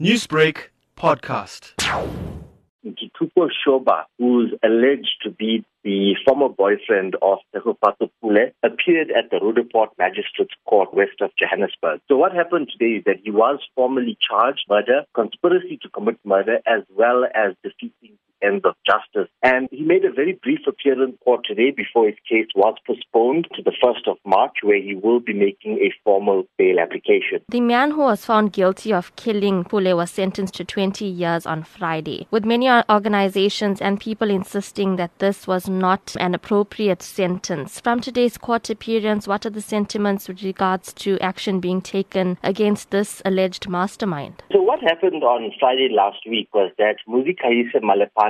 Newsbreak podcast. Nthutuko Shoba, who's alleged to be the former boyfriend of Tshegofatso Pule, appeared at the Roodepoort Magistrates Court west of Johannesburg. So what happened today is that he was formally charged murder, conspiracy to commit murder, as well as defeating ends of justice. And he made a very brief appearance court today before his case was postponed to the 1st of March, where he will be making a formal bail application. The man who was found guilty of killing Pule was sentenced to 20 years on Friday, with many organizations and people insisting that this was not an appropriate sentence. From today's court appearance, what are the sentiments with regards to action being taken against this alleged mastermind? So what happened on Friday last week was that Muzikayise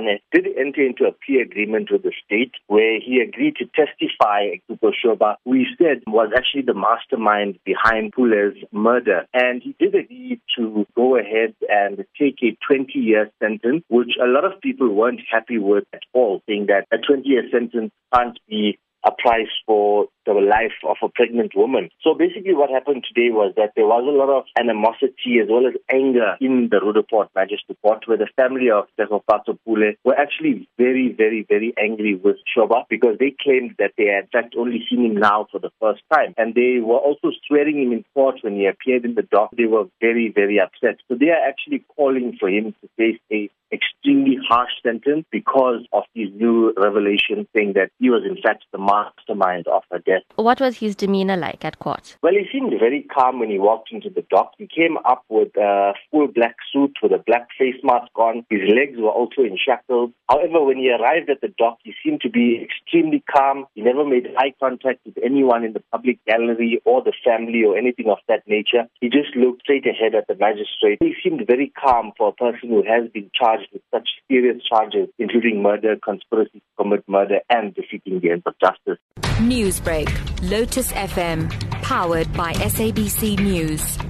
Malephane did enter into a plea agreement with the state where he agreed to testify to Shoba, who he said was actually the mastermind behind Pule's murder. And he did agree to go ahead and take a 20 year sentence, which a lot of people weren't happy with at all, saying that a 20 year sentence can't be a price for the life of a pregnant woman. So basically what happened today was that there was a lot of animosity as well as anger in the Roodepoort Magistrate Court where the family of Tshegofatso Pule were actually very, very, very angry with Shoba because they claimed that they had in fact only seen him now for the first time. And they were also swearing him in court when he appeared in the dock. They were very, very upset. So they are actually calling for him to face a extremely harsh sentence because of these new revelations saying that he was in fact the mastermind of her death. What was his demeanor like at court? Well, he seemed very calm when he walked into the dock. He came up with a full black suit with a black face mask on. His legs were also in shackles. However, when he arrived at the dock, he seemed to be extremely calm. He never made eye contact with anyone in the public gallery or the family or anything of that nature. He just looked straight ahead at the magistrate. He seemed very calm for a person who has been charged with such serious charges, including murder, conspiracy to commit murder, and defeating the ends of justice. Newsbreak, Lotus FM, powered by SABC News.